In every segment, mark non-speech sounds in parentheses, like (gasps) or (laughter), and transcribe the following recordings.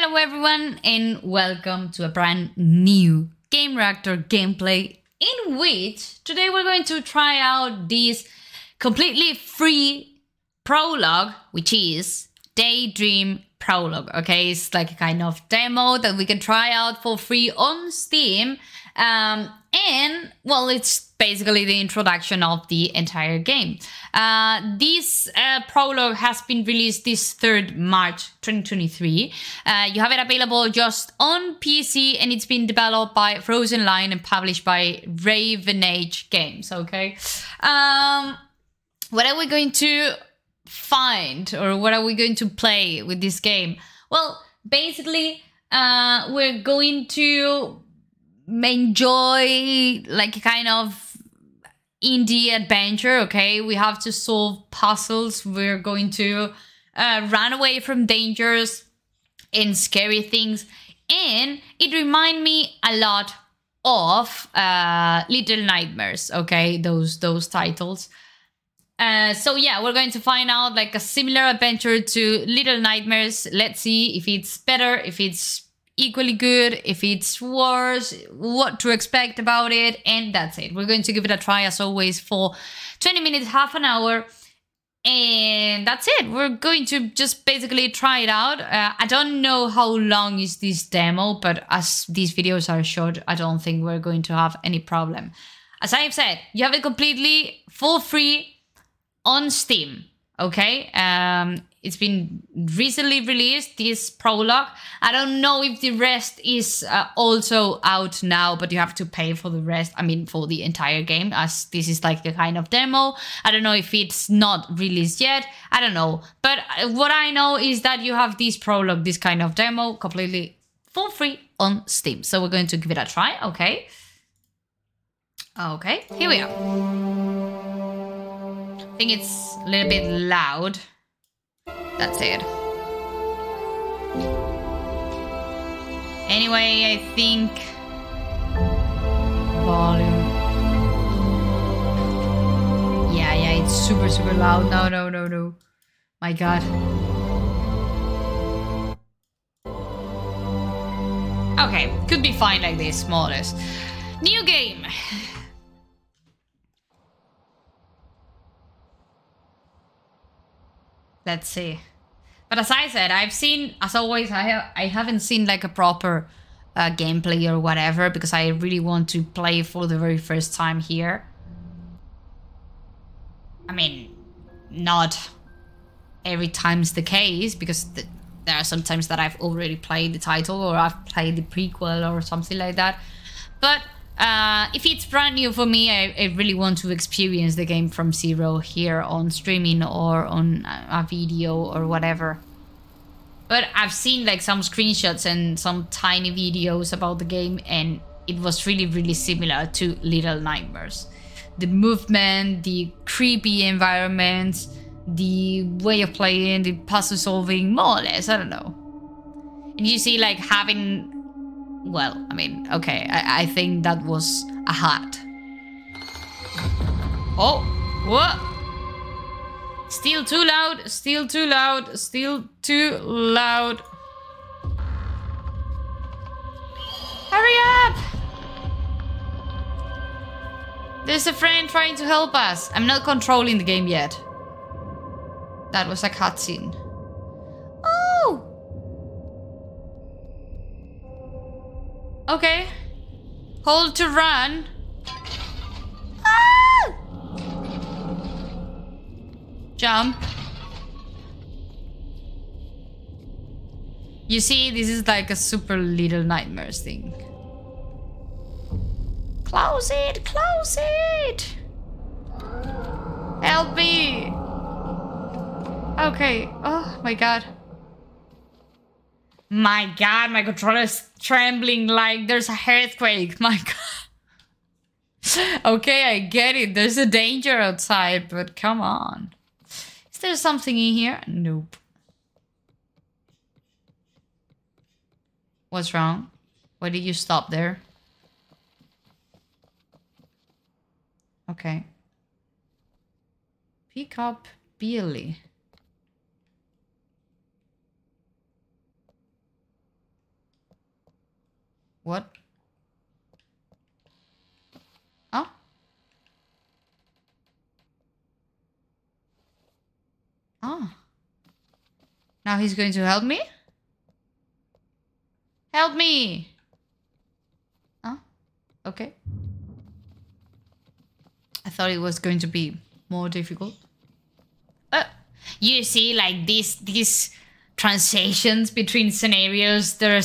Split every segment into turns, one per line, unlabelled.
Hello everyone and welcome to a brand new Gamereactor gameplay in which today we're going to try out this completely free prologue which is Daydream Prologue, okay? It's like a kind of demo that we can try out for free on Steam. Um, and well, it's basically the introduction of the entire game. Uh, this uh, prologue has been released this 3rd March 2023. Uh, you have it available just on PC and it's been developed by Frozen Line and published by Ravenage Games, okay? Um, what are we going to find or what are we going to play with this game? Well, basically, uh, we're going to enjoy like kind of indie adventure okay? We have to solve puzzles. We're going to uh, run away from dangers and scary things. And it remind me a lot of uh, little nightmares okay? Those those titles. Uh, so yeah we're going to find out like a similar adventure to little nightmares. Let's see if it's better if it's equally good, if it's worse, what to expect about it, and that's it. We're going to give it a try as always for 20 minutes, half an hour. And that's it. We're going to just basically try it out. Uh, I don't know how long is this demo, but as these videos are short, I don't think we're going to have any problem. As I've said, you have it completely for free on Steam. Okay, um, it's been recently released this prologue. I don't know if the rest is uh, also out now but you have to pay for the rest i mean for the entire game as this is like a kind of demo. I don't know if it's not released yet. I don't know. But uh, what i know is that you have this prologue this kind of demo completely for free on steam. So we're going to give it a try okay? Okay here we are. I think it's a little bit loud that's it. Anyway, I think volume. Yeah, yeah, it's super, super loud. No, no, no, no. My god. Okay, could be fine like this, more or less. New game. Let's see. But as I said, I've seen, as always, I, have, I haven't seen like a proper uh, gameplay or whatever because I really want to play for the very first time here. I mean, not every time's the case because the, there are sometimes that I've already played the title or I've played the prequel or something like that. But uh, if it's brand new for me, I, I, really want to experience the game from zero here on streaming or on a video or whatever. But I've seen like some screenshots and some tiny videos about the game and it was really, really similar to Little Nightmares. The movement, the creepy environments, the way of playing, the puzzle solving, more or less, I don't know. And you see like having well, I mean, okay, I, I think that was a hat. Oh, what? Still too loud, still too loud, still too loud. Hurry up! There's a friend trying to help us. I'm not controlling the game yet. That was a cutscene. Okay. Hold to run. Ah! Jump. You see, this is like a super little nightmares thing. Close it! Close it! Help me! Okay. Oh my god. My god, my controller is trembling like there's a earthquake. (laughs) My god. okay, I get it. There's a danger outside, but come on. Is there something in here? Nope. What's wrong? Why did you stop there? Okay. Pick up Billy. What? Oh. Oh. Now he's going to help me? Help me! Oh, okay. I thought it was going to be more difficult. Uh, you see, like this, these transitions between scenarios, they're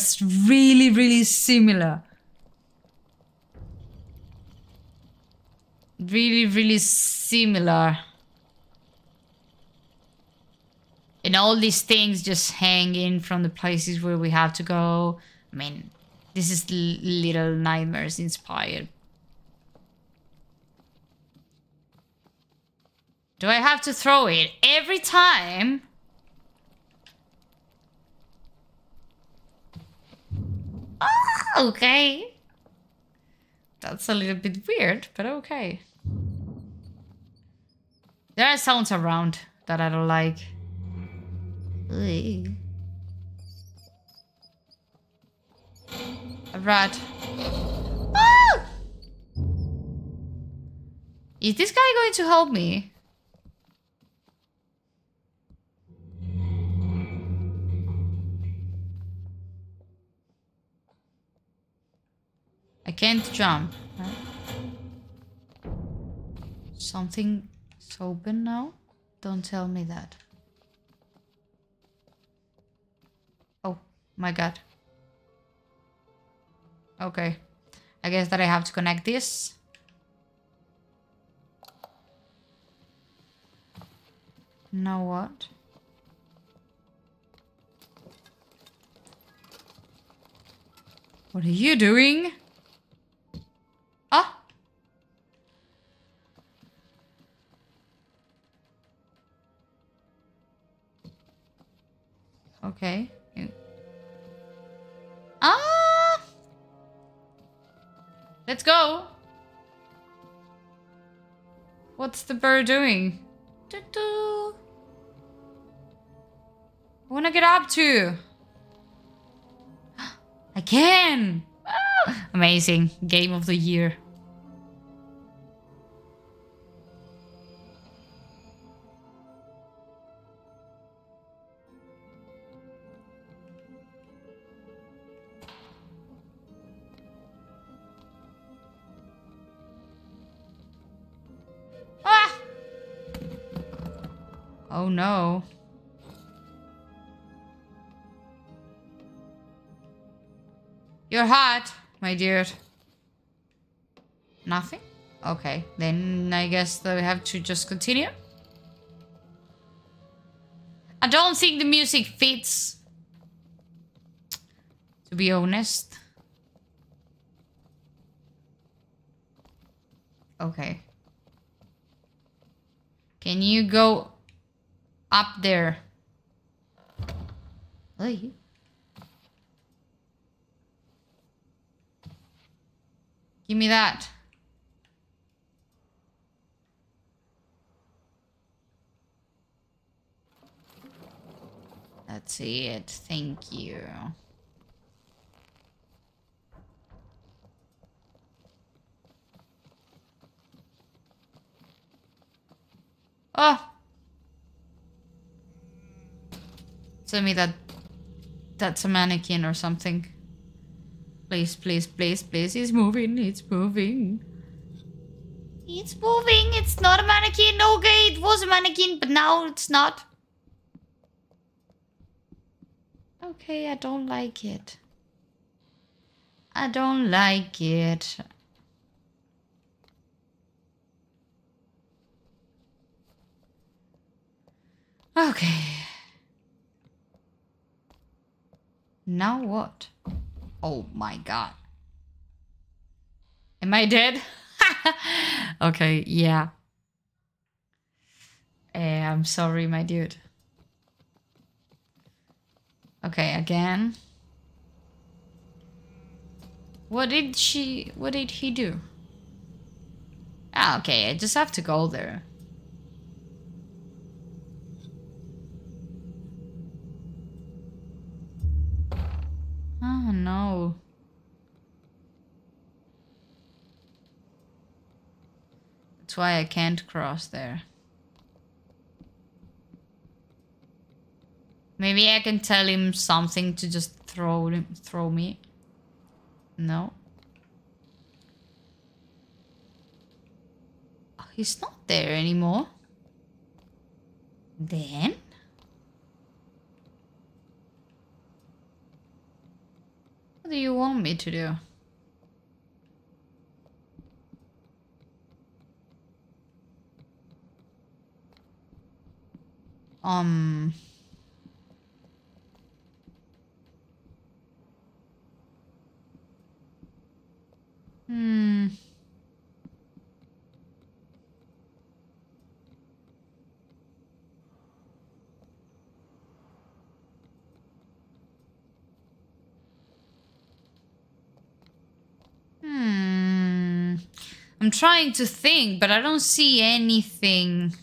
really, really similar. Really, really similar. And all these things just hang in from the places where we have to go. I mean, this is Little Nightmares inspired. Do I have to throw it every time? Ah, okay. That's a little bit weird, but okay. There are sounds around that I don't like. Ugh. A rat. Ah! Is this guy going to help me? Can't jump. right? Something is open now? Don't tell me that. Oh my god. Okay. I guess that I have to connect this. Now what? What are you doing? Ah! Okay. Ah! Let's go! What's the bird doing? Doo-doo. I wanna get up to. (gasps) I can! Amazing. Game of the year. Ah! Oh no. You're hot, my dear. Nothing? Okay, then I guess that we have to just continue. I don't think the music fits. To be honest. Okay. Can you go up there? Hey. Give me that. That's it. Thank you. Oh. Tell me that that's a mannequin or something. Please, please, please, please. It's moving. It's moving. It's moving. It's not a mannequin. Okay, it was a mannequin, but now it's not. Okay, I don't like it. I don't like it. Okay. Now what? Oh my god. Am I dead? (laughs) okay, yeah. Eh, I'm sorry, my dude. Okay, again. What did she... What did he do? Ah, okay, I just have to go there. Oh no. That's why I can't cross there. Maybe I can tell him something to just throw him, throw me. No. Oh, he's not there anymore. Then? Do you want me to do? Um... Hmm. I'm trying to think, but I don't see anything.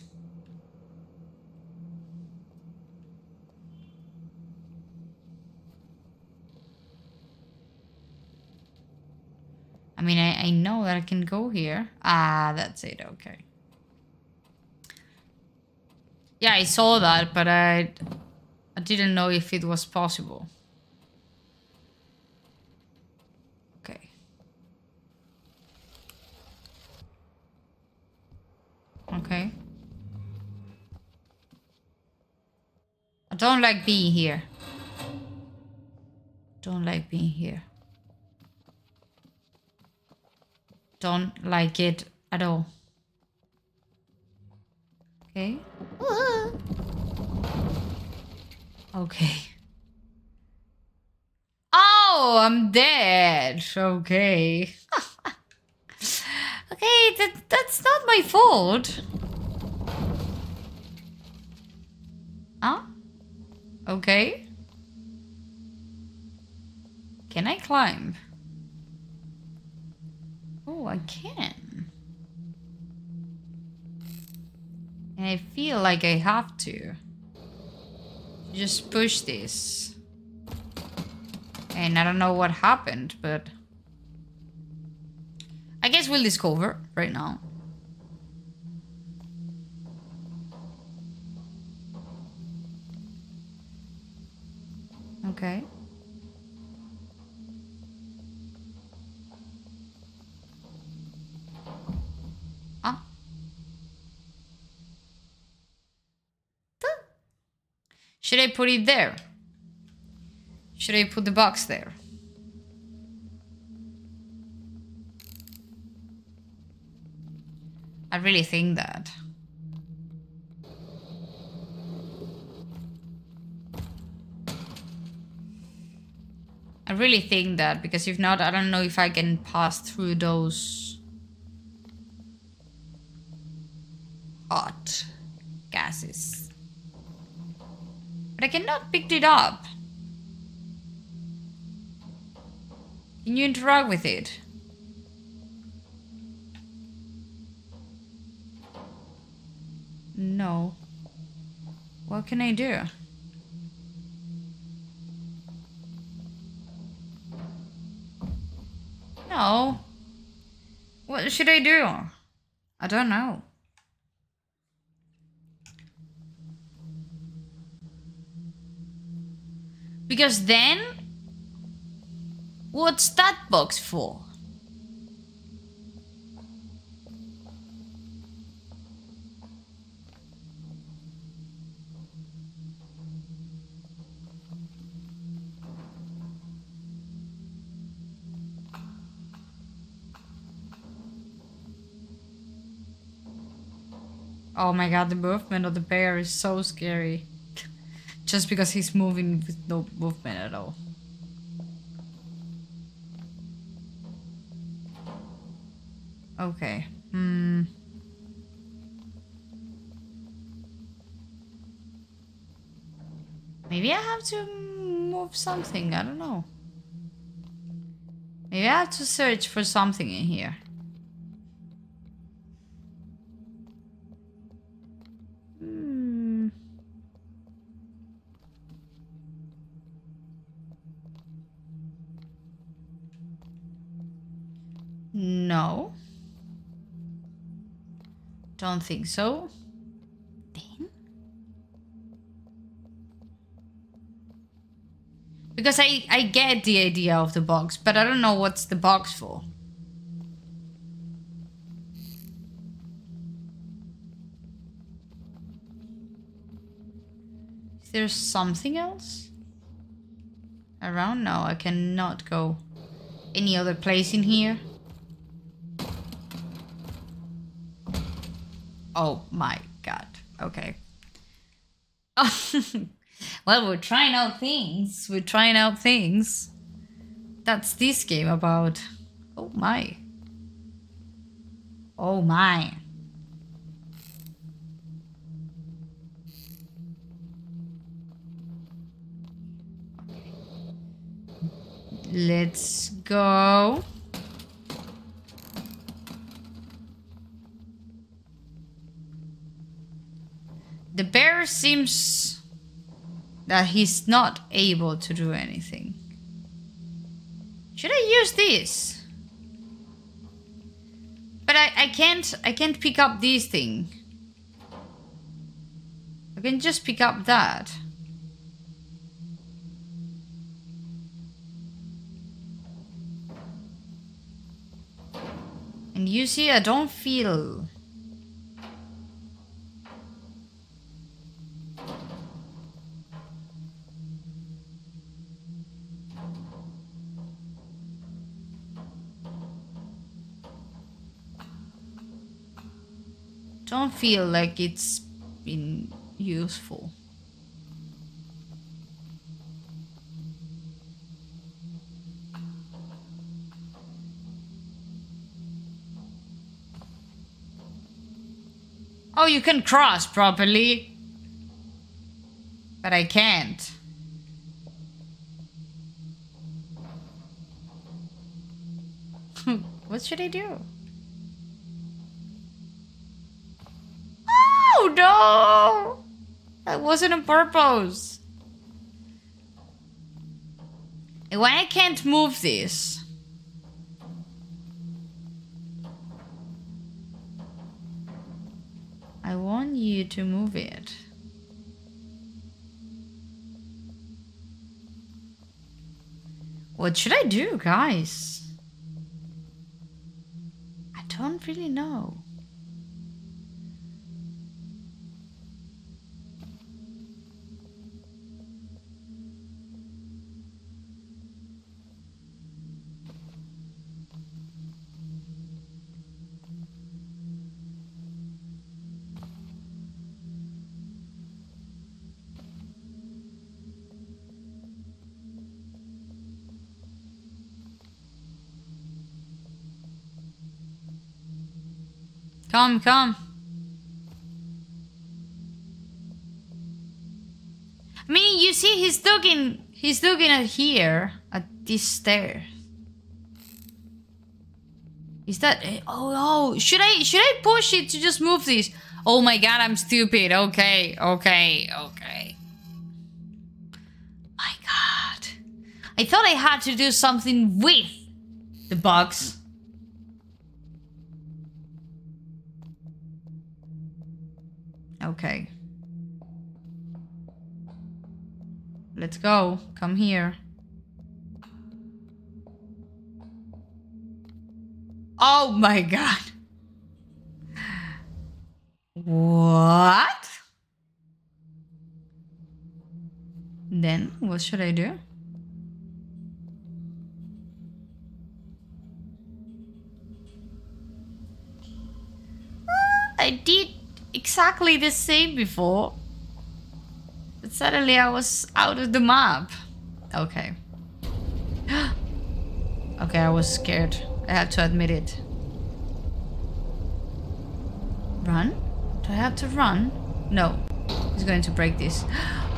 I mean, I, I know that I can go here. Ah, that's it. Okay. Yeah, I saw that, but I, I didn't know if it was possible. Okay. Okay. I don't like being here. Don't like being here. Don't like it at all. Okay. Okay. Oh, I'm dead. Okay. (laughs) okay, that, that's not my fault. Okay. Can I climb? Oh, I can. And I feel like I have to. Just push this. And I don't know what happened, but... I guess we'll discover right now. Okay. Ah. Should I put it there? Should I put the box there? I really think that. Really think that because if not, I don't know if I can pass through those hot gases. But I cannot pick it up. Can you interact with it? No. What can I do? No. What should I do? I don't know. Because then, what's that box for? Oh my god, the movement of the bear is so scary. Just because he's moving with no movement at all. Okay. Hmm. Maybe I have to move something. I don't know. Maybe I have to search for something in here. No. Don't think so. Then? Because I, I get the idea of the box, but I don't know what's the box for. Is there something else? Around? No, I cannot go any other place in here. Oh my god. Okay. (laughs) well, we're trying out things. We're trying out things. That's this game about. Oh my. Oh my. Let's go. The bear seems that he's not able to do anything. Should I use this? But I, I can't I can't pick up this thing. I can just pick up that. And you see, I don't feel. Feel like it's been useful. Oh, you can cross properly. But I can't. (laughs) what should I do? That wasn't a purpose. Why I can't move this? I want you to move it. What should I do, guys? I don't really know. Come, come. I mean, you see, he's looking, he's looking at here, at this stair. Is that, oh, oh, should I, should I push it to just move this? Oh my god, I'm stupid. Okay, okay, okay. My god. I thought I had to do something with the box. Okay. Let's go. Come here. Oh my god. What? Then, what should I do? Uh, I did exactly the same before. But suddenly I was out of the map. Okay. (gasps) okay, I was scared. I have to admit it. Run? Do I have to run? No. He's going to break this. (gasps)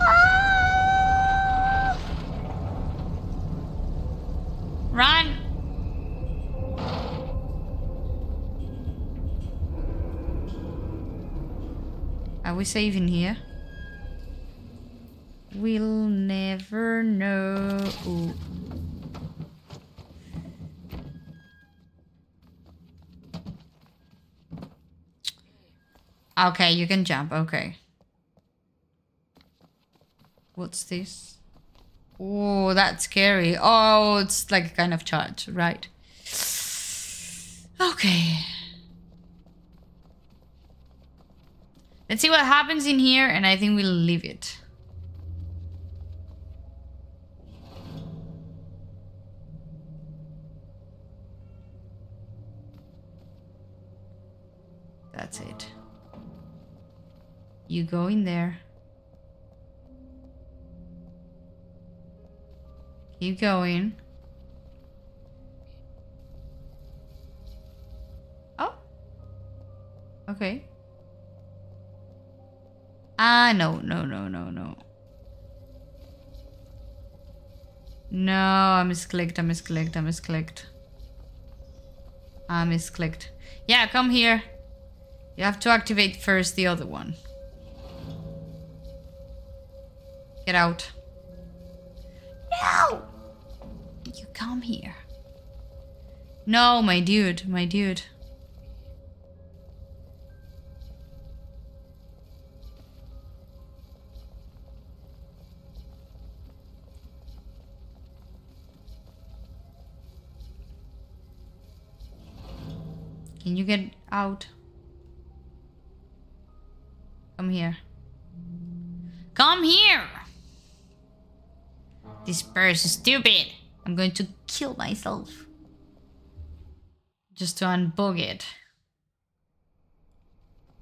Ah! Run! Are we saving here? We'll never know. Ooh. Okay, you can jump. Okay. What's this? Oh, that's scary. Oh, it's like a kind of charge, right? Okay. Let's see what happens in here, and I think we'll leave it. That's it. You go in there. Keep going. Oh. Okay. Ah, no, no, no, no, no. No, I misclicked, I misclicked, I misclicked. I misclicked. Yeah, come here. You have to activate first the other one. Get out. No! You come here. No, my dude, my dude. Can you get out? Come here. Come here! This purse is stupid. I'm going to kill myself. Just to unbug it.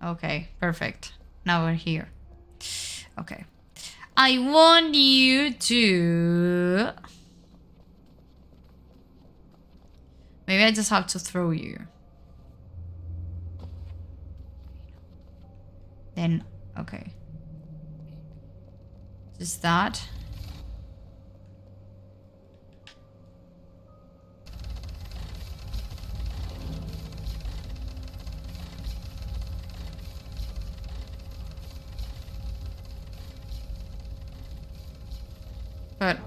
Okay, perfect. Now we're here. Okay. I want you to... Maybe I just have to throw you. Then, okay. Just that. But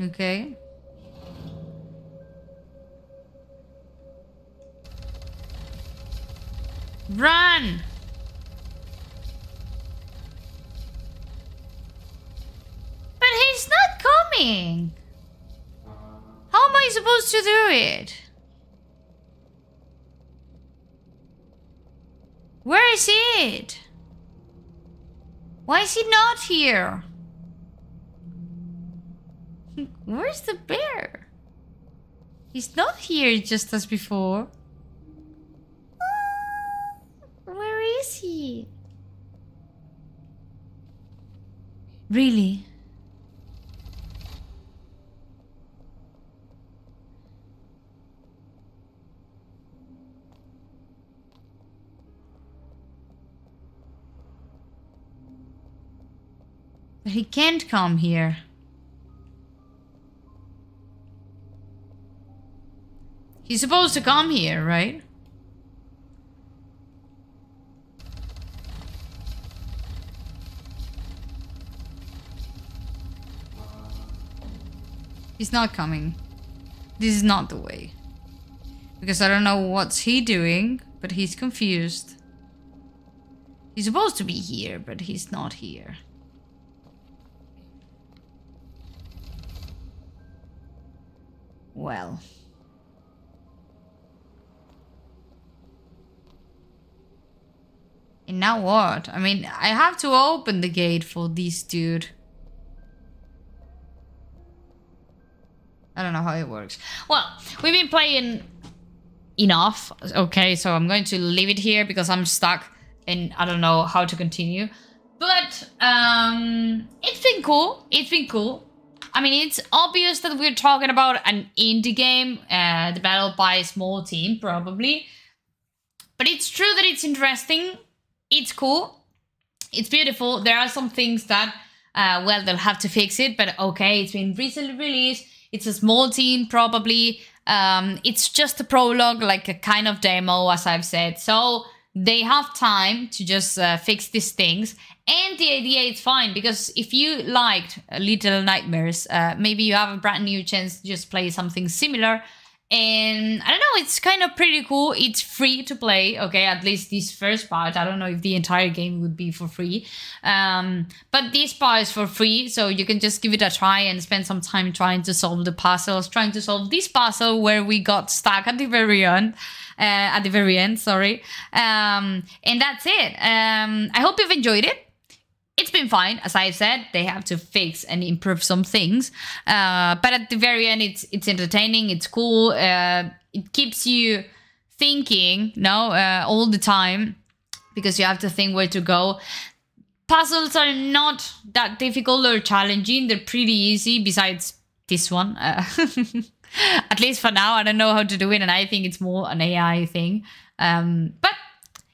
Okay. Run! But he's not coming! How am I supposed to do it? Where is it? Why is he not here? (laughs) Where's the bear? He's not here just as before. Uh, where is he? Really? But he can't come here. He's supposed to come here, right? He's not coming. This is not the way. Because I don't know what's he doing, but he's confused. He's supposed to be here, but he's not here. Well. And now what? I mean, I have to open the gate for this dude. I don't know how it works. Well, we've been playing enough. Okay, so I'm going to leave it here because I'm stuck and I don't know how to continue. But um it's been cool. It's been cool. I mean, it's obvious that we're talking about an indie game, uh, developed by a small team, probably. But it's true that it's interesting. It's cool. It's beautiful. There are some things that, uh, well, they'll have to fix it. But okay, it's been recently released. It's a small team, probably. Um, it's just a prologue, like a kind of demo, as I've said. So they have time to just uh, fix these things. And the idea is fine because if you liked Little Nightmares, uh, maybe you have a brand new chance to just play something similar. And I don't know, it's kind of pretty cool. It's free to play, okay, at least this first part. I don't know if the entire game would be for free. Um, but this part is for free, so you can just give it a try and spend some time trying to solve the puzzles, trying to solve this puzzle where we got stuck at the very end. Uh, at the very end, sorry. Um, and that's it. Um, I hope you've enjoyed it it's been fine as i said. They have to fix and improve some things. Uh, but at the very end it's it's entertaining it's cool. Uh, it keeps you thinking no uh, all the time because you have to think where to go. Puzzles are not that difficult or challenging. They're pretty easy besides this one. Uh, (laughs) at least for now i don't know how to do it and i think it's more an ai thing. Um, but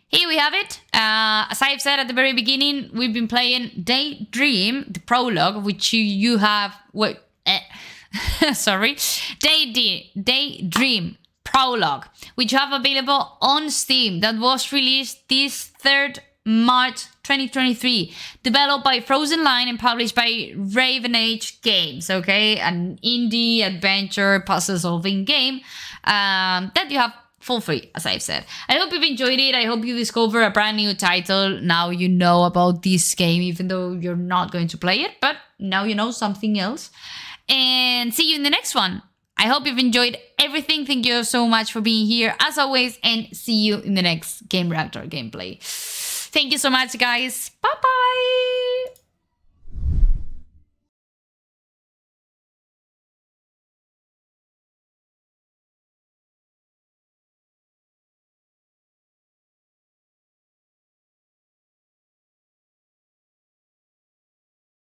here we have it. Uh, as I've said at the very beginning, we've been playing Daydream, the prologue, which you, you have. Wait, eh, (laughs) sorry, Day Daydream prologue, which you have available on Steam. That was released this third March 2023, developed by Frozen Line and published by Ravenage Games. Okay, an indie adventure puzzle solving game um, that you have for free, as I've said. I hope you've enjoyed it. I hope you discover a brand new title. Now you know about this game, even though you're not going to play it, but now you know something else. And see you in the next one. I hope you've enjoyed everything. Thank you so much for being here, as always, and see you in the next Gamereactor gameplay. Thank you so much, guys. Bye bye.